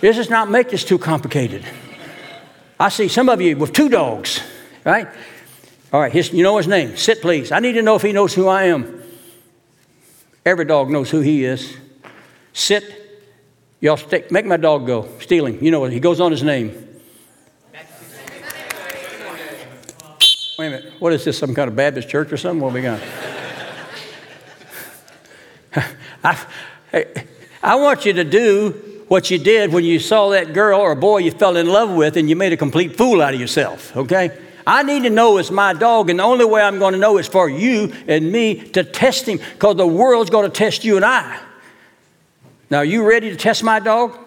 This does not make this too complicated. I see some of you with two dogs, right? All right, his, you know his name. Sit, please. I need to know if he knows who I am. Every dog knows who he is. Sit. Y'all stick, make my dog go. Stealing. You know what? He goes on his name. Wait a minute. What is this? Some kind of Baptist church or something? What we got? [LAUGHS] I, I want you to do what you did when you saw that girl or boy you fell in love with and you made a complete fool out of yourself, okay? I need to know it's my dog, and the only way I'm going to know is for you and me to test him because the world's going to test you and I. Now, are you ready to test my dog?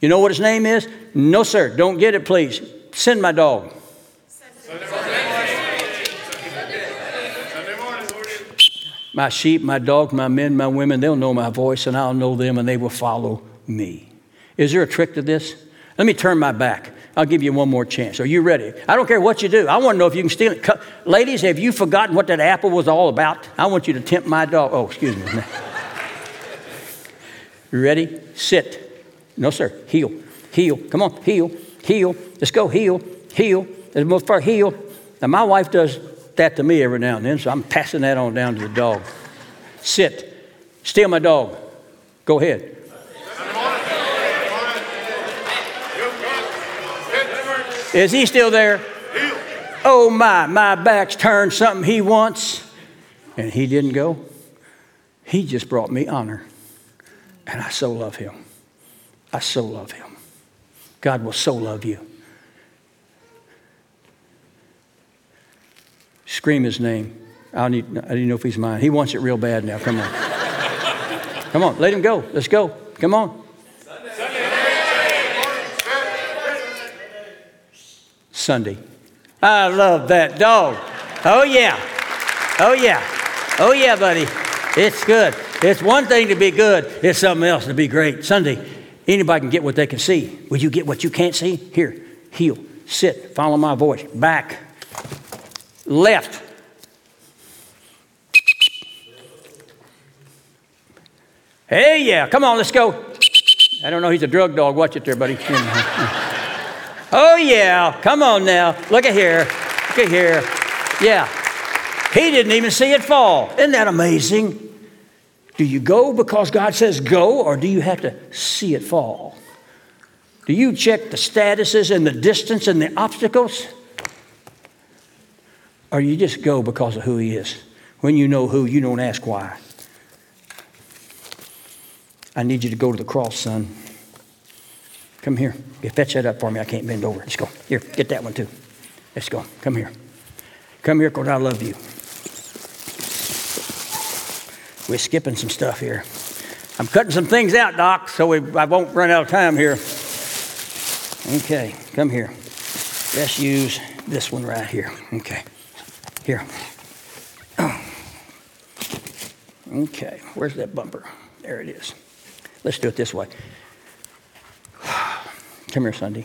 You know what his name is? No, sir. Don't get it, please. Send my dog. My sheep, my dogs, my men, my women, they'll know my voice, and I'll know them, and they will follow me. Is there a trick to this? Let me turn my back. I'll give you one more chance. Are you ready? I don't care what you do. I want to know if you can steal it. Ladies, have you forgotten what that apple was all about? I want you to tempt my dog. Oh, excuse me. [LAUGHS] Ready? Sit. No, sir. Heel. Heel. Come on. Heel. Heel. Let's go. Heel. Heel. Let's move far. Heel. Now, my wife does that to me every now and then, so I'm passing that on down to the dog. Sit. Steal my dog. Go ahead. Is he still there? Oh my, my back's turned something he wants. And he didn't go. He just brought me honor. And I so love him. I so love him. God will so love you. Scream his name. I need, I didn't know if he's mine. He wants it real bad now. Come on. Come on, let him go. Let's go. Come on. Sunday. I love that dog. Oh, yeah. Oh, yeah. Oh, yeah, buddy. It's good. It's one thing to be good, it's something else to be great. Sunday, anybody can get what they can see. Will you get what you can't see? Here, heel, sit, follow my voice. Back, left. Hey, yeah, come on, let's go. I don't know, he's a drug dog. Watch it there, buddy. [LAUGHS] oh, yeah, come on now. Look at here. Look at here. Yeah. He didn't even see it fall. Isn't that amazing? Do you go because God says go, or do you have to see it fall? Do you check the statuses and the distance and the obstacles? Or you just go because of who He is? When you know who, you don't ask why. I need you to go to the cross, son. Come here. You fetch that up for me. I can't bend over. Let's go. Here, get that one too. Let's go. Come here. Come here because I love you. We're skipping some stuff here. I'm cutting some things out, Doc, so we, I won't run out of time here. Okay, come here. Let's use this one right here. Okay, here. Okay, where's that bumper? There it is. Let's do it this way. Come here, Sunday.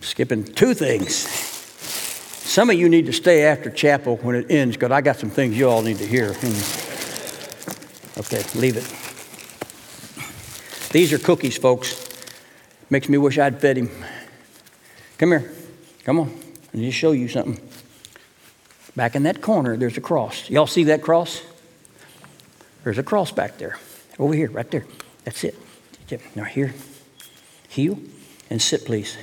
Skipping two things. Some of you need to stay after chapel when it ends because I got some things you all need to hear. Hmm. Okay, leave it. These are cookies, folks. Makes me wish I'd fed him. Come here. Come on. Let me just show you something. Back in that corner, there's a cross. Y'all see that cross? There's a cross back there. Over here, right there. That's it. Now here, heel and sit, please.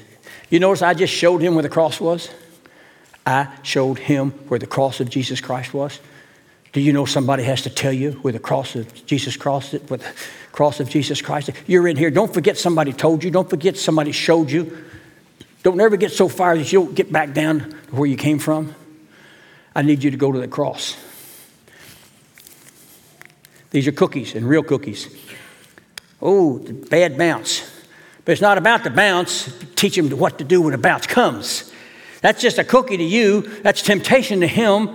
You notice I just showed him where the cross was? I showed him where the cross of Jesus Christ was. Do you know somebody has to tell you where the cross of Jesus Christ, where the cross of Jesus Christ? You're in here. Don't forget somebody told you. Don't forget somebody showed you. Don't ever get so far that you don't get back down to where you came from. I need you to go to the cross. These are cookies and real cookies. Oh, the bad bounce. But it's not about the bounce. Teach him what to do when the bounce comes. That's just a cookie to you. That's temptation to him.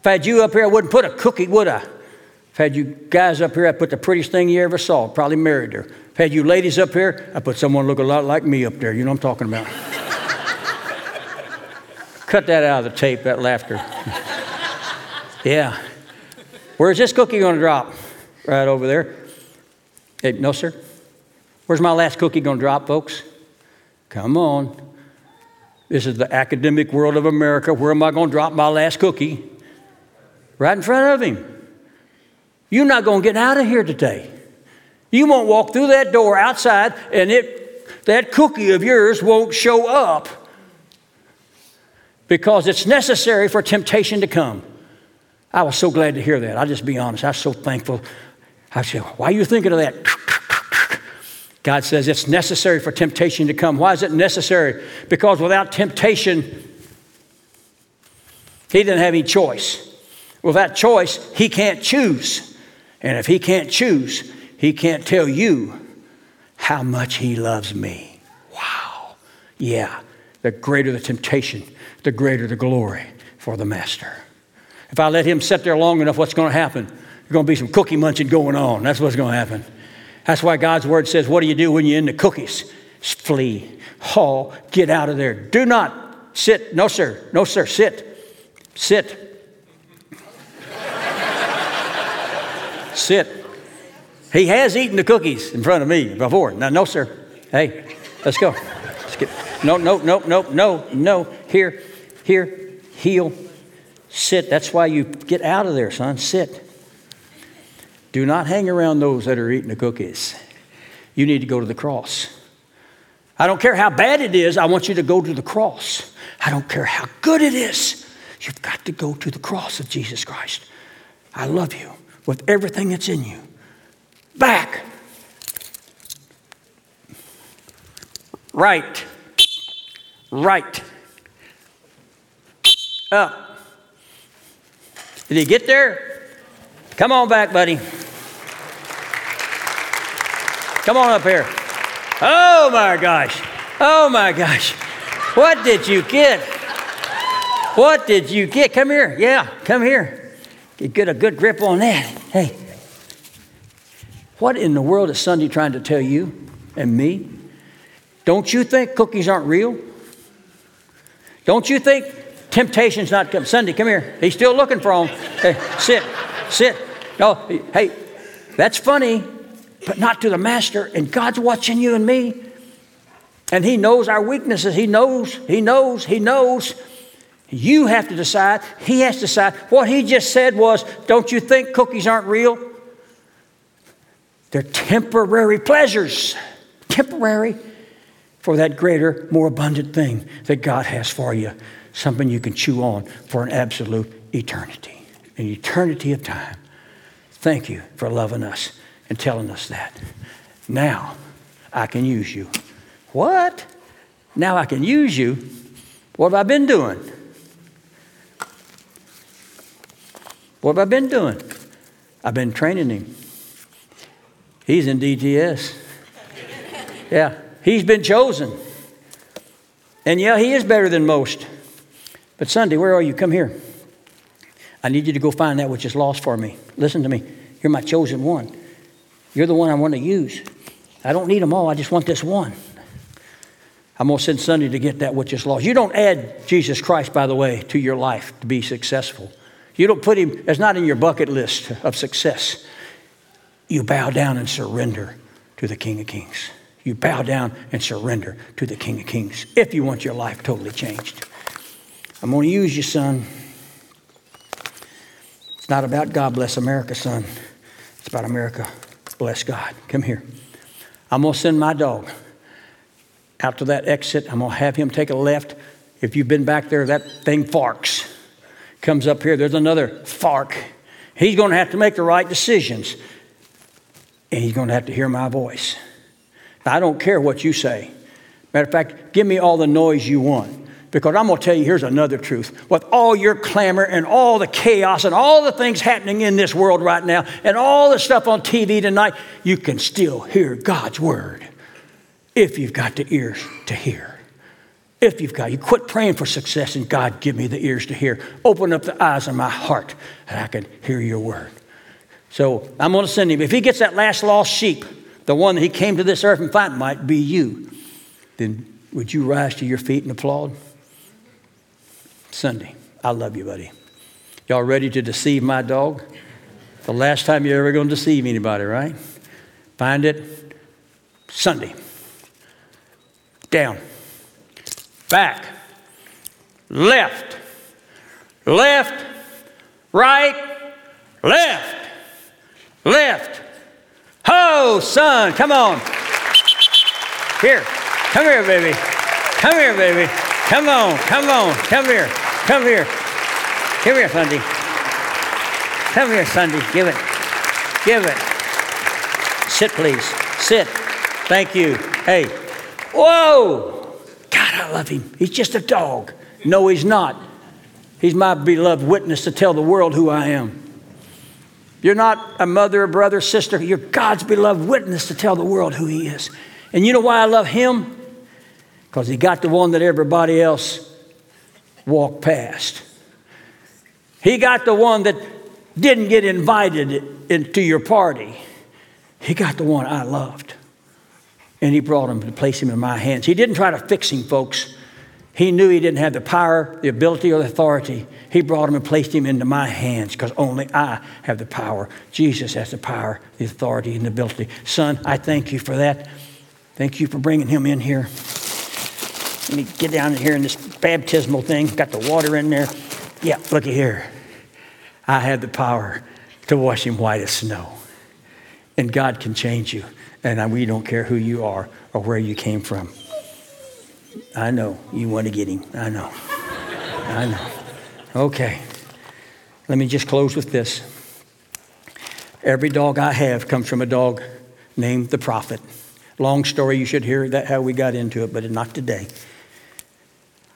If I had you up here, I wouldn't put a cookie, would I? If I had you guys up here, I put the prettiest thing you ever saw. Probably married her. If I had you ladies up here, I put someone look a lot like me up there. You know what I'm talking about. [LAUGHS] Cut that out of the tape, that laughter. [LAUGHS] yeah. Where's this cookie going to drop? Right over there. Hey, no, sir. Where's my last cookie going to drop, folks? Come on. This is the academic world of America. Where am I going to drop my last cookie? Right in front of him. You're not going to get out of here today. You won't walk through that door outside and it, that cookie of yours won't show up because it's necessary for temptation to come. I was so glad to hear that. I'll just be honest. I was so thankful. I said, Why are you thinking of that? God says it's necessary for temptation to come. Why is it necessary? Because without temptation, he didn't have any choice. Without choice, he can't choose. And if he can't choose, he can't tell you how much he loves me. Wow. Yeah. The greater the temptation, the greater the glory for the master. If I let him sit there long enough, what's going to happen? There's going to be some cookie munching going on. That's what's going to happen. That's why God's word says, What do you do when you're in the cookies? Flee, haul, get out of there. Do not sit. No, sir. No, sir. Sit. Sit. sit. He has eaten the cookies in front of me before. Now, no, sir. Hey, let's go. Let's get, no, no, no, no, no, no. Here, here, heel, sit. That's why you get out of there, son. Sit. Do not hang around those that are eating the cookies. You need to go to the cross. I don't care how bad it is, I want you to go to the cross. I don't care how good it is, you've got to go to the cross of Jesus Christ. I love you with everything that's in you. Back. Right. Right. Up. Did he get there? Come on back, buddy. Come on up here. Oh my gosh. Oh my gosh. What did you get? What did you get? Come here. Yeah, come here. Get a good grip on that. Hey. What in the world is Sunday trying to tell you and me? Don't you think cookies aren't real? Don't you think temptation's not come? Sunday, come here. He's still looking for them. Hey, sit, sit. No, hey, that's funny, but not to the master. And God's watching you and me. And He knows our weaknesses. He knows, He knows, He knows. You have to decide. He has to decide. What He just said was, Don't you think cookies aren't real? They're temporary pleasures, temporary for that greater, more abundant thing that God has for you, something you can chew on for an absolute eternity, an eternity of time. Thank you for loving us and telling us that. Now I can use you. What? Now I can use you? What have I been doing? What have I been doing? I've been training him. He's in DTS. [LAUGHS] Yeah, he's been chosen. And yeah, he is better than most. But Sunday, where are you? Come here. I need you to go find that which is lost for me. Listen to me. You're my chosen one. You're the one I want to use. I don't need them all. I just want this one. I'm going to send Sunday to get that which is lost. You don't add Jesus Christ, by the way, to your life to be successful. You don't put him, it's not in your bucket list of success you bow down and surrender to the King of Kings. You bow down and surrender to the King of Kings if you want your life totally changed. I'm going to use you, son. It's not about God bless America, son. It's about America bless God. Come here. I'm going to send my dog out to that exit. I'm going to have him take a left. If you've been back there, that thing farks. Comes up here, there's another fark. He's going to have to make the right decisions and he's going to have to hear my voice. I don't care what you say. Matter of fact, give me all the noise you want. Because I'm going to tell you, here's another truth. With all your clamor and all the chaos and all the things happening in this world right now and all the stuff on TV tonight, you can still hear God's word if you've got the ears to hear. If you've got, you quit praying for success and God, give me the ears to hear. Open up the eyes of my heart that I can hear your word. So I'm going to send him. If he gets that last lost sheep, the one that he came to this earth and find might be you, then would you rise to your feet and applaud? Sunday. I love you, buddy. Y'all ready to deceive my dog? The last time you're ever going to deceive anybody, right? Find it Sunday. Down. Back. Left. Left. Right. Left. Left. Ho, son, come on. Here. Come here, baby. Come here, baby. Come on, come on, come here. Come here. Come here, Sunday. Come here, Sunday. Give it. Give it. Sit, please. Sit. Thank you. Hey. Whoa. God, I love him. He's just a dog. No, he's not. He's my beloved witness to tell the world who I am. You're not a mother, a brother, sister. You're God's beloved witness to tell the world who He is. And you know why I love Him? Because He got the one that everybody else walked past. He got the one that didn't get invited into your party. He got the one I loved. And He brought him to place him in my hands. He didn't try to fix him, folks. He knew he didn't have the power, the ability, or the authority. He brought him and placed him into my hands because only I have the power. Jesus has the power, the authority, and the ability. Son, I thank you for that. Thank you for bringing him in here. Let me get down here in this baptismal thing. Got the water in there. Yeah, looky here. I have the power to wash him white as snow. And God can change you. And we don't care who you are or where you came from. I know. You want to get him. I know. I know. Okay. Let me just close with this. Every dog I have comes from a dog named the prophet. Long story, you should hear that how we got into it, but not today.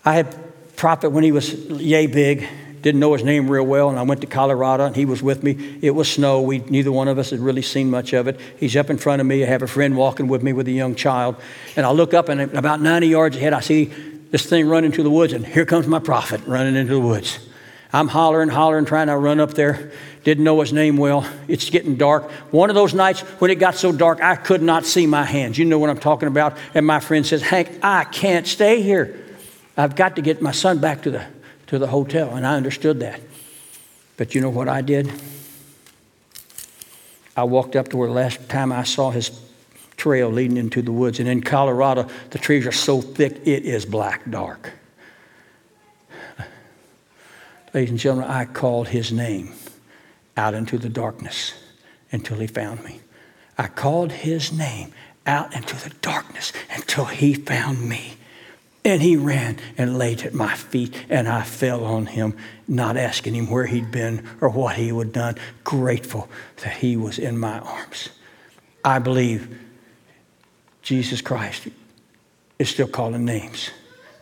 I had prophet when he was yay big, didn't know his name real well, and I went to Colorado, and he was with me. It was snow. We neither one of us had really seen much of it. He's up in front of me. I have a friend walking with me with a young child, and I look up, and about 90 yards ahead, I see this thing running into the woods, and here comes my prophet running into the woods. I'm hollering, hollering, trying to run up there. Didn't know his name well. It's getting dark. One of those nights when it got so dark, I could not see my hands. You know what I'm talking about. And my friend says, Hank, I can't stay here. I've got to get my son back to the to the hotel, and I understood that. But you know what I did? I walked up to where the last time I saw his trail leading into the woods. And in Colorado, the trees are so thick, it is black dark. Ladies and gentlemen, I called his name out into the darkness until he found me. I called his name out into the darkness until he found me. And he ran and laid at my feet, and I fell on him, not asking him where he'd been or what he had done, grateful that he was in my arms. I believe Jesus Christ is still calling names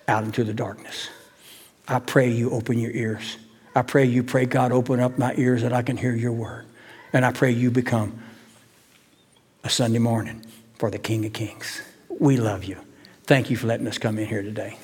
out into the darkness. I pray you open your ears. I pray you pray, God, open up my ears that I can hear your word. And I pray you become a Sunday morning for the King of Kings. We love you. Thank you for letting us come in here today.